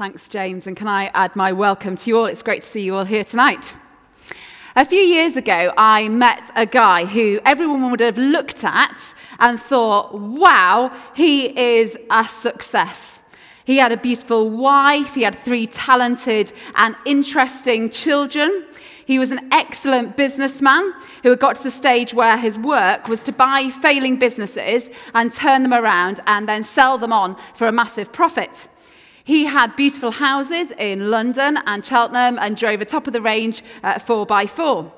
Thanks, James. And can I add my welcome to you all? It's great to see you all here tonight. A few years ago, I met a guy who everyone would have looked at and thought, wow, he is a success. He had a beautiful wife, he had three talented and interesting children. He was an excellent businessman who had got to the stage where his work was to buy failing businesses and turn them around and then sell them on for a massive profit. He had beautiful houses in London and Cheltenham and drove a top of the range uh, 4x4.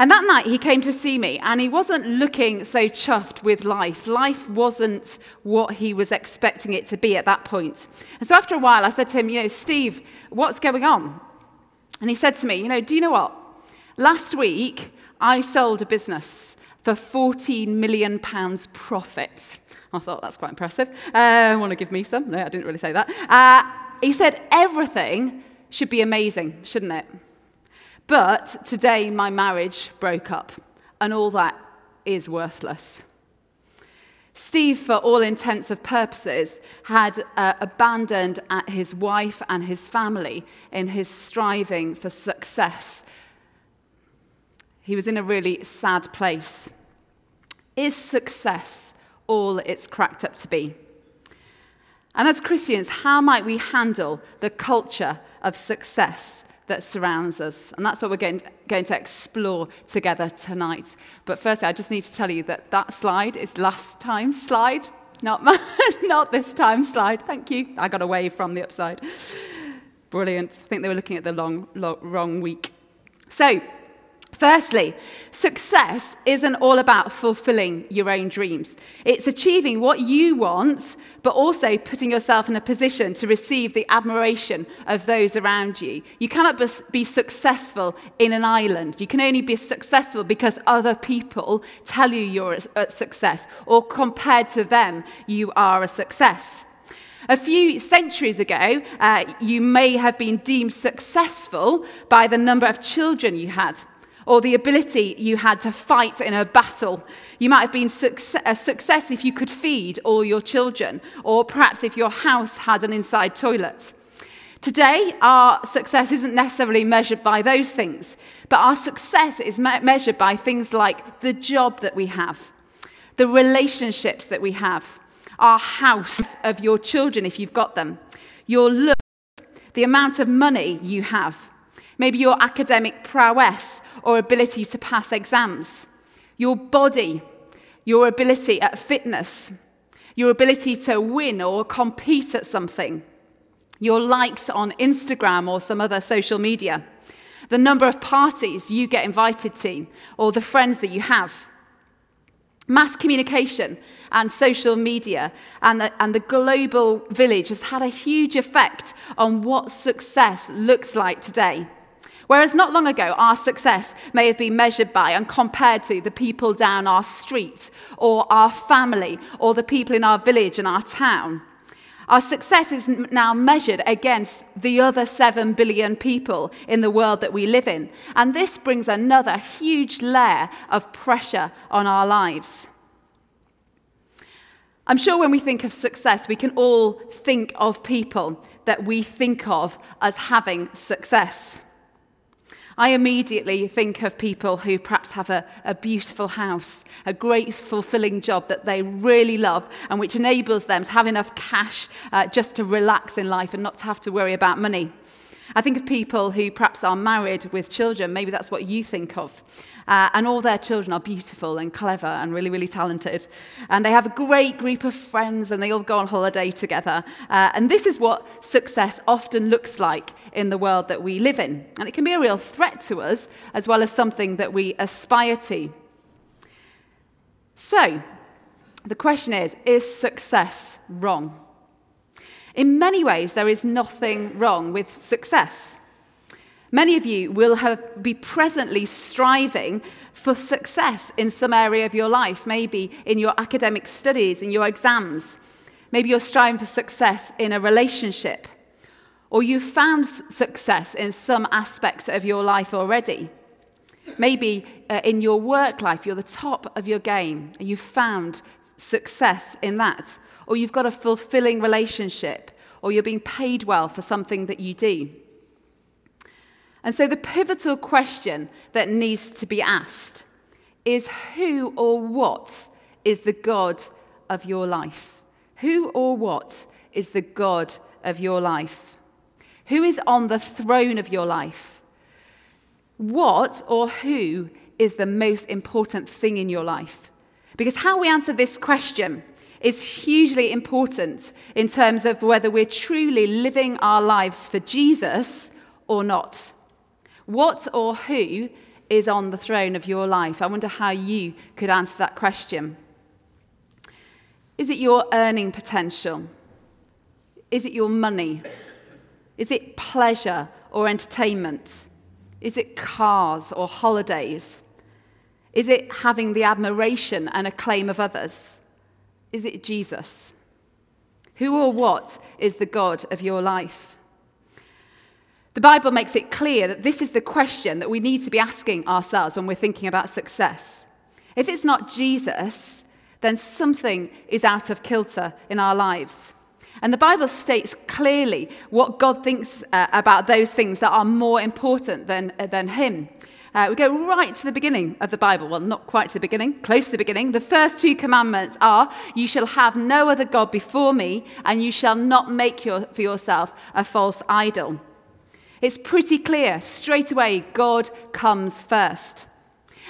And that night he came to see me and he wasn't looking so chuffed with life. Life wasn't what he was expecting it to be at that point. And so after a while I said to him, You know, Steve, what's going on? And he said to me, You know, do you know what? Last week I sold a business for 14 million pounds profit. I thought that's quite impressive. Uh, want to give me some? No, I didn't really say that. Uh, he said, Everything should be amazing, shouldn't it? But today my marriage broke up, and all that is worthless. Steve, for all intents and purposes, had uh, abandoned his wife and his family in his striving for success. He was in a really sad place. Is success all it's cracked up to be? And as Christians, how might we handle the culture of success that surrounds us? And that's what we're going, going to explore together tonight. But firstly, I just need to tell you that that slide is last time's slide, not, my, not this time's slide. Thank you. I got away from the upside. Brilliant. I think they were looking at the long, long, wrong week. So, Firstly, success isn't all about fulfilling your own dreams. It's achieving what you want, but also putting yourself in a position to receive the admiration of those around you. You cannot be successful in an island. You can only be successful because other people tell you you're a success, or compared to them, you are a success. A few centuries ago, uh, you may have been deemed successful by the number of children you had or the ability you had to fight in a battle. You might have been a success if you could feed all your children, or perhaps if your house had an inside toilet. Today, our success isn't necessarily measured by those things, but our success is me- measured by things like the job that we have, the relationships that we have, our house of your children if you've got them, your look, the amount of money you have, maybe your academic prowess or ability to pass exams, your body, your ability at fitness, your ability to win or compete at something, your likes on Instagram or some other social media, the number of parties you get invited to, or the friends that you have. Mass communication and social media and the, and the global village has had a huge effect on what success looks like today. Whereas not long ago, our success may have been measured by and compared to the people down our street, or our family, or the people in our village and our town. Our success is now measured against the other 7 billion people in the world that we live in. And this brings another huge layer of pressure on our lives. I'm sure when we think of success, we can all think of people that we think of as having success. I immediately think of people who perhaps have a, a beautiful house, a great, fulfilling job that they really love, and which enables them to have enough cash uh, just to relax in life and not to have to worry about money. I think of people who perhaps are married with children, maybe that's what you think of. Uh, and all their children are beautiful and clever and really, really talented. And they have a great group of friends and they all go on holiday together. Uh, and this is what success often looks like in the world that we live in. And it can be a real threat to us as well as something that we aspire to. So, the question is is success wrong? In many ways, there is nothing wrong with success. Many of you will have, be presently striving for success in some area of your life, maybe in your academic studies, in your exams. Maybe you're striving for success in a relationship, or you've found success in some aspect of your life already. Maybe uh, in your work life, you're the top of your game, and you've found success in that. Or you've got a fulfilling relationship, or you're being paid well for something that you do. And so the pivotal question that needs to be asked is who or what is the God of your life? Who or what is the God of your life? Who is on the throne of your life? What or who is the most important thing in your life? Because how we answer this question is hugely important in terms of whether we're truly living our lives for Jesus or not. What or who is on the throne of your life? I wonder how you could answer that question. Is it your earning potential? Is it your money? Is it pleasure or entertainment? Is it cars or holidays? Is it having the admiration and acclaim of others? Is it Jesus? Who or what is the God of your life? The Bible makes it clear that this is the question that we need to be asking ourselves when we're thinking about success. If it's not Jesus, then something is out of kilter in our lives. And the Bible states clearly what God thinks uh, about those things that are more important than, uh, than Him. Uh, we go right to the beginning of the Bible. Well, not quite to the beginning, close to the beginning. The first two commandments are You shall have no other God before me, and you shall not make your, for yourself a false idol. It's pretty clear straight away God comes first.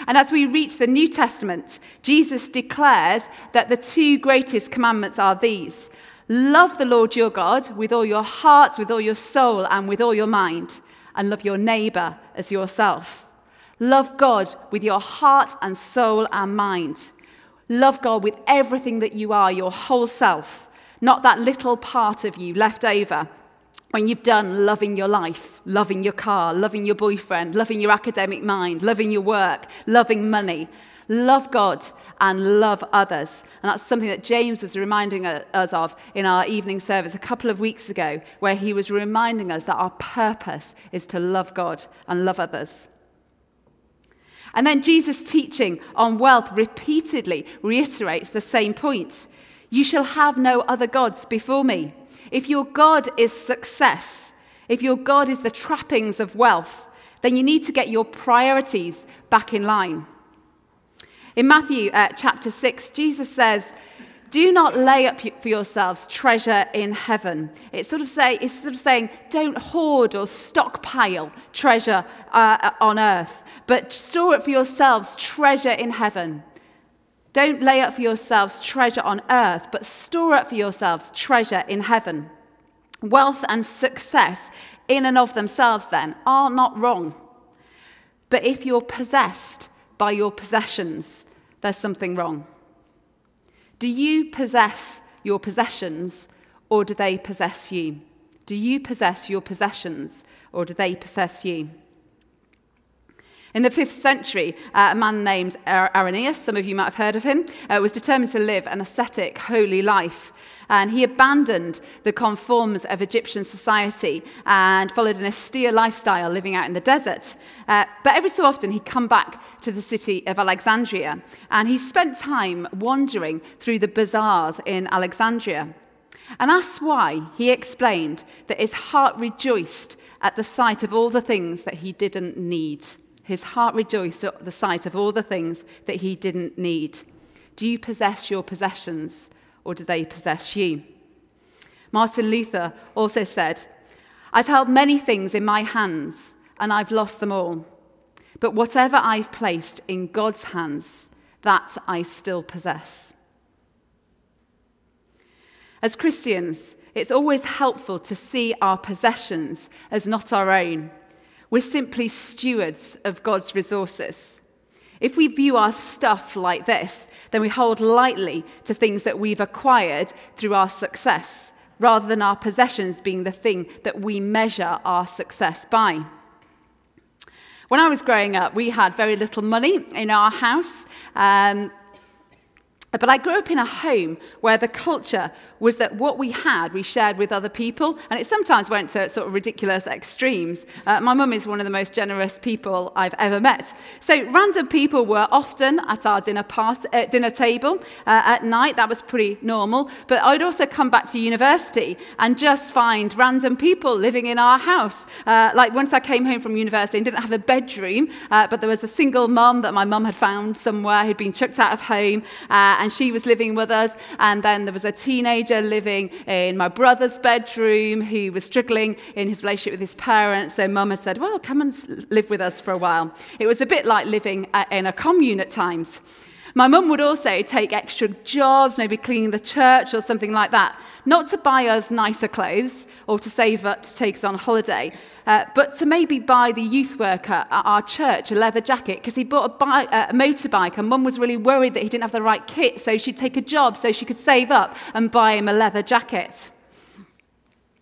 And as we reach the New Testament, Jesus declares that the two greatest commandments are these love the Lord your God with all your heart, with all your soul, and with all your mind, and love your neighbor as yourself. Love God with your heart and soul and mind. Love God with everything that you are, your whole self, not that little part of you left over when you've done loving your life, loving your car, loving your boyfriend, loving your academic mind, loving your work, loving money, love God and love others. And that's something that James was reminding us of in our evening service a couple of weeks ago, where he was reminding us that our purpose is to love God and love others. And then Jesus' teaching on wealth repeatedly reiterates the same point You shall have no other gods before me. If your God is success, if your God is the trappings of wealth, then you need to get your priorities back in line. In Matthew uh, chapter 6, Jesus says, do not lay up for yourselves treasure in heaven. It's sort of, say, it's sort of saying, don't hoard or stockpile treasure uh, on earth, but store it for yourselves treasure in heaven. Don't lay up for yourselves treasure on earth, but store up for yourselves treasure in heaven. Wealth and success, in and of themselves, then, are not wrong. But if you're possessed by your possessions, there's something wrong. Do you possess your possessions, or do they possess you? Do you possess your possessions, or do they possess you? In the 5th century, uh, a man named Irenaeus, some of you might have heard of him, uh, was determined to live an ascetic, holy life. And he abandoned the conforms of Egyptian society and followed an austere lifestyle living out in the desert. Uh, but every so often, he'd come back to the city of Alexandria and he spent time wandering through the bazaars in Alexandria. And asked why, he explained that his heart rejoiced at the sight of all the things that he didn't need. His heart rejoiced at the sight of all the things that he didn't need. Do you possess your possessions, or do they possess you? Martin Luther also said, I've held many things in my hands, and I've lost them all. But whatever I've placed in God's hands, that I still possess. As Christians, it's always helpful to see our possessions as not our own we're simply stewards of God's resources. If we view our stuff like this, then we hold lightly to things that we've acquired through our success, rather than our possessions being the thing that we measure our success by. When I was growing up, we had very little money in our house. Um, But I grew up in a home where the culture was that what we had, we shared with other people, and it sometimes went to sort of ridiculous extremes. Uh, my mum is one of the most generous people I've ever met. So random people were often at our dinner, part, uh, dinner table uh, at night. That was pretty normal. But I'd also come back to university and just find random people living in our house. Uh, like once I came home from university and didn't have a bedroom, uh, but there was a single mum that my mum had found somewhere who'd been chucked out of home uh, and she was living with us. And then there was a teenager living in my brother's bedroom who was struggling in his relationship with his parents. So mum had said, Well, come and live with us for a while. It was a bit like living uh, in a commune at times. My mum would also take extra jobs, maybe cleaning the church or something like that, not to buy us nicer clothes or to save up to take us on holiday, uh, but to maybe buy the youth worker at our church a leather jacket because he bought a, bi- a motorbike and mum was really worried that he didn't have the right kit, so she'd take a job so she could save up and buy him a leather jacket.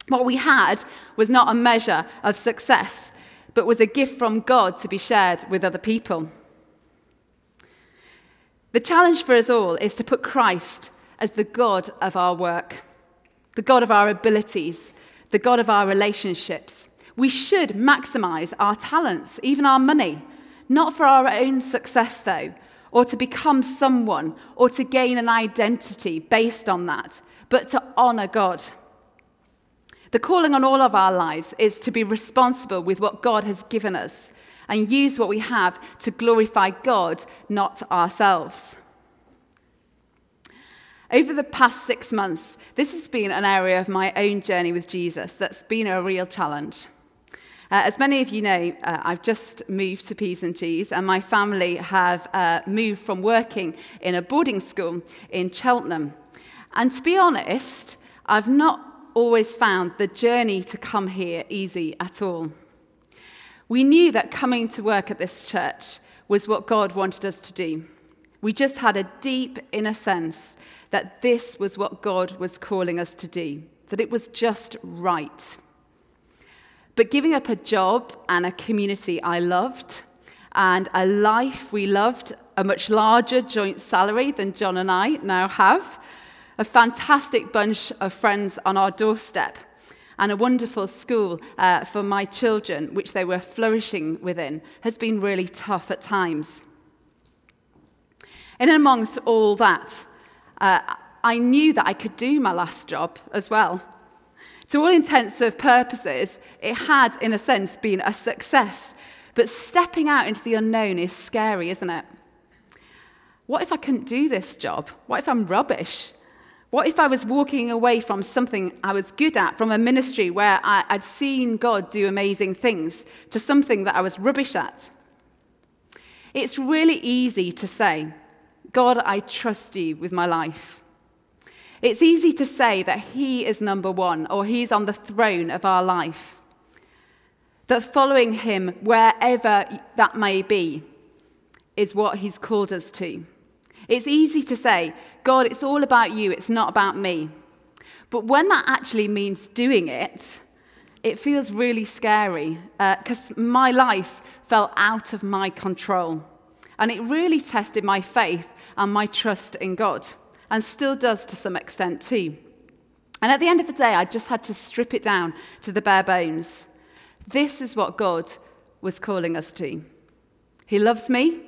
What we had was not a measure of success, but was a gift from God to be shared with other people. The challenge for us all is to put Christ as the God of our work, the God of our abilities, the God of our relationships. We should maximize our talents, even our money, not for our own success, though, or to become someone, or to gain an identity based on that, but to honor God. The calling on all of our lives is to be responsible with what God has given us and use what we have to glorify God, not ourselves. Over the past six months, this has been an area of my own journey with Jesus that's been a real challenge. Uh, as many of you know, uh, I've just moved to P's and G's, and my family have uh, moved from working in a boarding school in Cheltenham. And to be honest, I've not always found the journey to come here easy at all. We knew that coming to work at this church was what God wanted us to do. We just had a deep inner sense that this was what God was calling us to do, that it was just right. But giving up a job and a community I loved, and a life we loved, a much larger joint salary than John and I now have, a fantastic bunch of friends on our doorstep, and a wonderful school uh, for my children, which they were flourishing within, has been really tough at times. And amongst all that, uh, I knew that I could do my last job as well. To all intents and purposes, it had, in a sense, been a success. But stepping out into the unknown is scary, isn't it? What if I couldn't do this job? What if I'm rubbish? What if I was walking away from something I was good at, from a ministry where I, would seen God do amazing things, to something that I was rubbish at? It's really easy to say, God, I trust you with my life. It's easy to say that He is number one or He's on the throne of our life. That following Him, wherever that may be, is what He's called us to. It's easy to say, God, it's all about you, it's not about me. But when that actually means doing it, it feels really scary because uh, my life fell out of my control. And it really tested my faith and my trust in God, and still does to some extent too. And at the end of the day, I just had to strip it down to the bare bones. This is what God was calling us to. He loves me,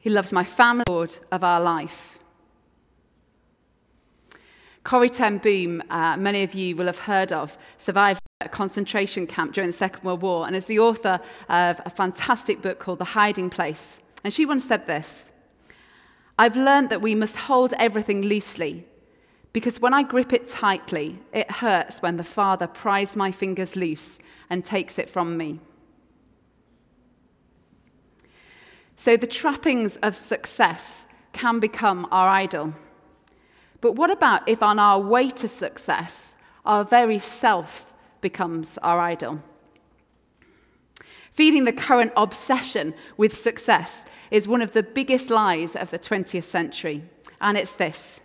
he loves my family, Lord of our life. Corrie ten Boom, uh, many of you will have heard of, survived a concentration camp during the Second World War and is the author of a fantastic book called The Hiding Place. And she once said this I've learned that we must hold everything loosely because when I grip it tightly, it hurts when the Father pries my fingers loose and takes it from me. So the trappings of success can become our idol. But what about if, on our way to success, our very self becomes our idol? Feeding the current obsession with success is one of the biggest lies of the 20th century. And it's this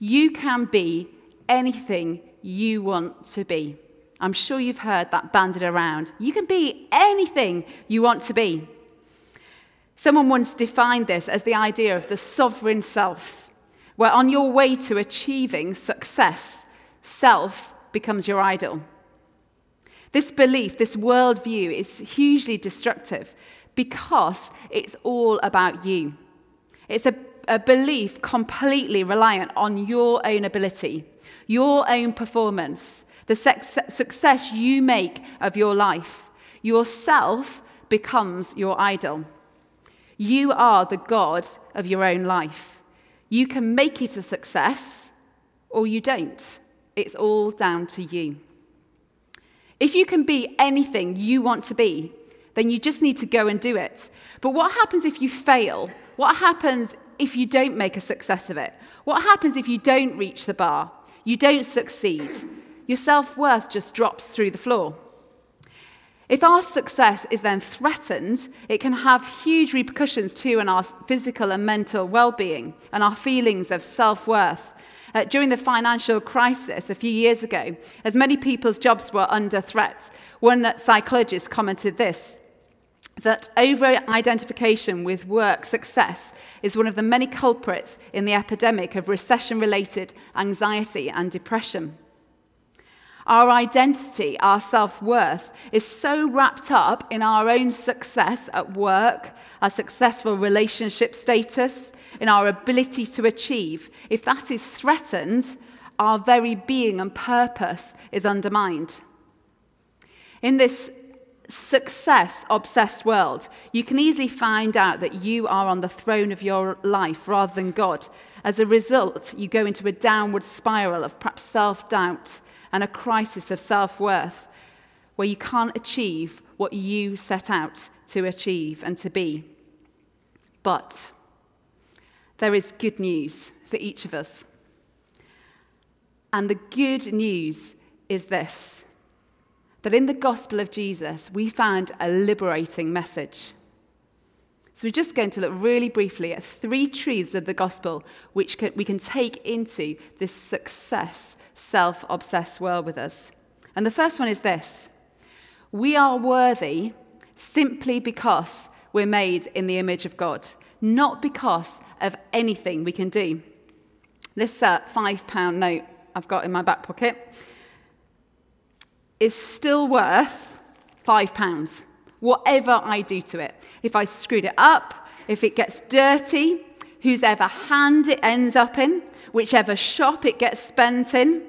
you can be anything you want to be. I'm sure you've heard that banded around. You can be anything you want to be. Someone once defined this as the idea of the sovereign self, where on your way to achieving success, self becomes your idol. This belief, this worldview, is hugely destructive because it's all about you. It's a, a belief completely reliant on your own ability, your own performance, the success you make of your life. Yourself becomes your idol. You are the God of your own life. You can make it a success or you don't. It's all down to you. If you can be anything you want to be, then you just need to go and do it. But what happens if you fail? What happens if you don't make a success of it? What happens if you don't reach the bar? You don't succeed? Your self worth just drops through the floor. If our success is then threatened, it can have huge repercussions too on our physical and mental well being and our feelings of self worth. Uh, during the financial crisis a few years ago, as many people's jobs were under threat, one psychologist commented this that over identification with work success is one of the many culprits in the epidemic of recession related anxiety and depression. Our identity, our self worth, is so wrapped up in our own success at work, our successful relationship status, in our ability to achieve. If that is threatened, our very being and purpose is undermined. In this success obsessed world, you can easily find out that you are on the throne of your life rather than God. As a result, you go into a downward spiral of perhaps self doubt and a crisis of self worth where you can't achieve what you set out to achieve and to be. But there is good news for each of us. And the good news is this that in the gospel of Jesus, we found a liberating message. So we're just going to look really briefly at three truths of the gospel which we can take into this success, self obsessed world with us. And the first one is this we are worthy simply because we're made in the image of God, not because of anything we can do. This uh, five pound note I've got in my back pocket is still worth five pounds, whatever I do to it. If I screwed it up, if it gets dirty, whosever hand it ends up in, whichever shop it gets spent in,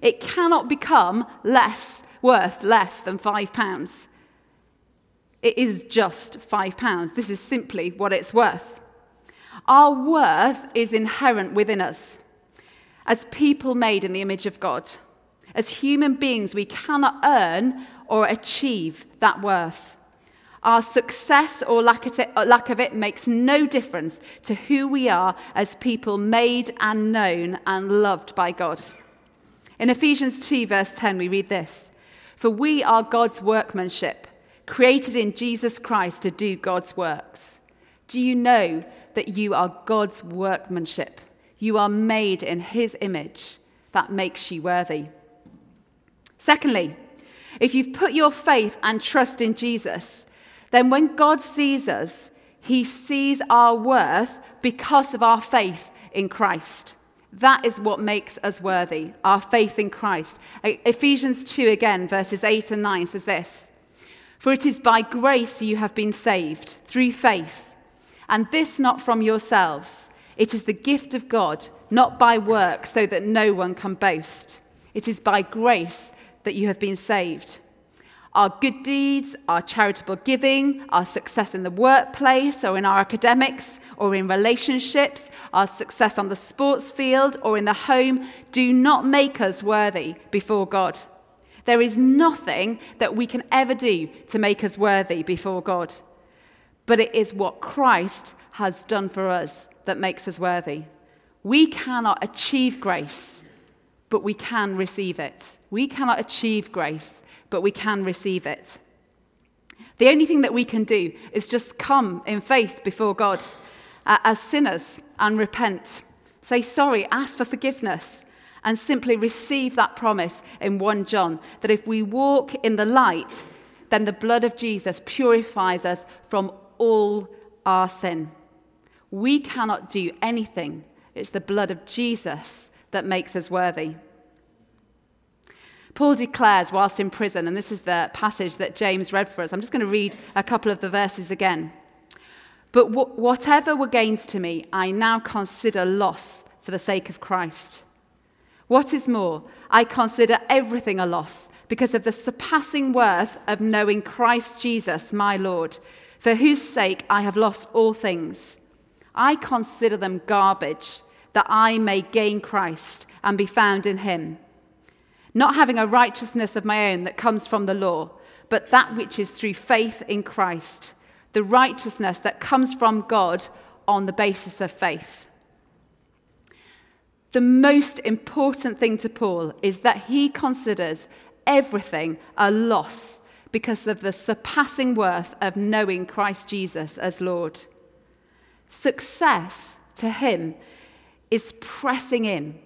it cannot become less worth less than five pounds. It is just five pounds. This is simply what it's worth. Our worth is inherent within us as people made in the image of God. As human beings, we cannot earn or achieve that worth. Our success or lack of it makes no difference to who we are as people made and known and loved by God. In Ephesians 2, verse 10, we read this For we are God's workmanship, created in Jesus Christ to do God's works. Do you know that you are God's workmanship? You are made in his image. That makes you worthy. Secondly, if you've put your faith and trust in Jesus, then when God sees us, he sees our worth because of our faith in Christ. That is what makes us worthy, our faith in Christ. Ephesians 2 again, verses 8 and 9 says this For it is by grace you have been saved, through faith, and this not from yourselves. It is the gift of God, not by work, so that no one can boast. It is by grace that you have been saved. Our good deeds, our charitable giving, our success in the workplace or in our academics or in relationships, our success on the sports field or in the home do not make us worthy before God. There is nothing that we can ever do to make us worthy before God. But it is what Christ has done for us that makes us worthy. We cannot achieve grace, but we can receive it. We cannot achieve grace, but we can receive it. The only thing that we can do is just come in faith before God uh, as sinners and repent. Say sorry, ask for forgiveness, and simply receive that promise in 1 John that if we walk in the light, then the blood of Jesus purifies us from all our sin. We cannot do anything It's the blood of Jesus that makes us worthy. Paul declares whilst in prison, and this is the passage that James read for us. I'm just going to read a couple of the verses again. But whatever were gains to me, I now consider loss for the sake of Christ. What is more, I consider everything a loss because of the surpassing worth of knowing Christ Jesus, my Lord, for whose sake I have lost all things. I consider them garbage that I may gain Christ and be found in him not having a righteousness of my own that comes from the law, but that which is through faith in Christ, the righteousness that comes from God on the basis of faith. The most important thing to Paul is that he considers everything a loss because of the surpassing worth of knowing Christ Jesus as Lord. Success to him is pressing in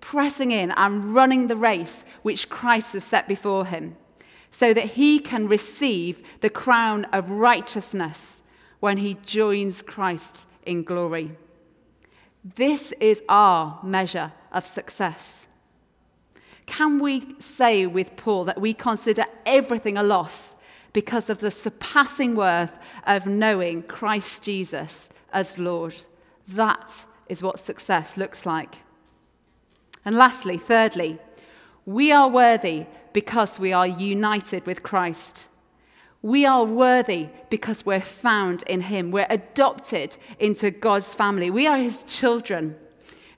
pressing in and running the race which Christ has set before him, so that he can receive the crown of righteousness when he joins Christ in glory. This is our measure of success. Can we say with Paul that we consider everything a loss because of the surpassing worth of knowing Christ Jesus as Lord? That is what success looks like. And lastly, thirdly, we are worthy because we are united with Christ. We are worthy because we're found in Him. We're adopted into God's family. We are His children.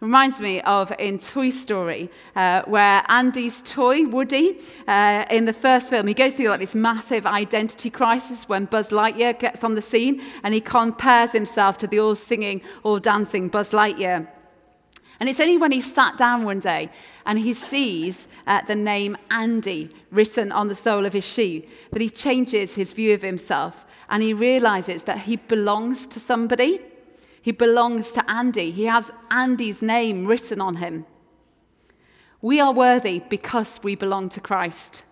Reminds me of in Toy Story, uh, where Andy's toy, Woody, uh, in the first film, he goes through like this massive identity crisis when Buzz Lightyear gets on the scene and he compares himself to the all singing, all dancing Buzz Lightyear. And it's only when he sat down one day and he sees uh, the name Andy written on the sole of his shoe that he changes his view of himself and he realizes that he belongs to somebody. He belongs to Andy. He has Andy's name written on him. We are worthy because we belong to Christ.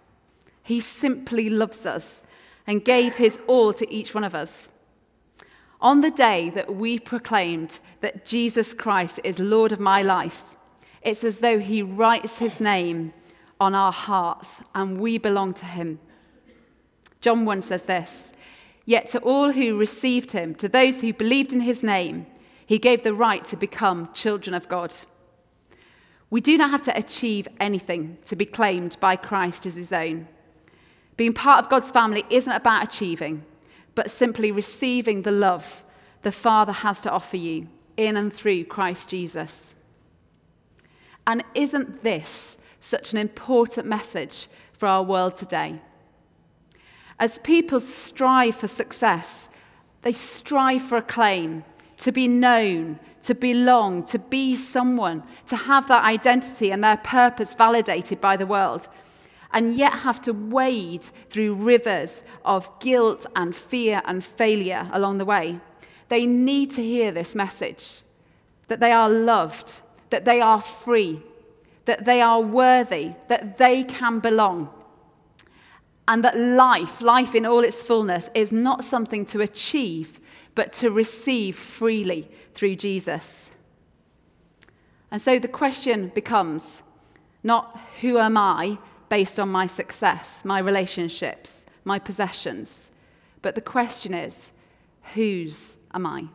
He simply loves us and gave his all to each one of us. On the day that we proclaimed that Jesus Christ is Lord of my life, it's as though he writes his name on our hearts and we belong to him. John 1 says this Yet to all who received him, to those who believed in his name, he gave the right to become children of God. We do not have to achieve anything to be claimed by Christ as his own. Being part of God's family isn't about achieving, but simply receiving the love the Father has to offer you in and through Christ Jesus. And isn't this such an important message for our world today? As people strive for success, they strive for acclaim, to be known, to belong, to be someone, to have that identity and their purpose validated by the world and yet have to wade through rivers of guilt and fear and failure along the way. They need to hear this message that they are loved, that they are free, that they are worthy, that they can belong. And that life, life in all its fullness, is not something to achieve, but to receive freely through Jesus. And so the question becomes not who am I, based on my success, my relationships, my possessions. But the question is, whose am I?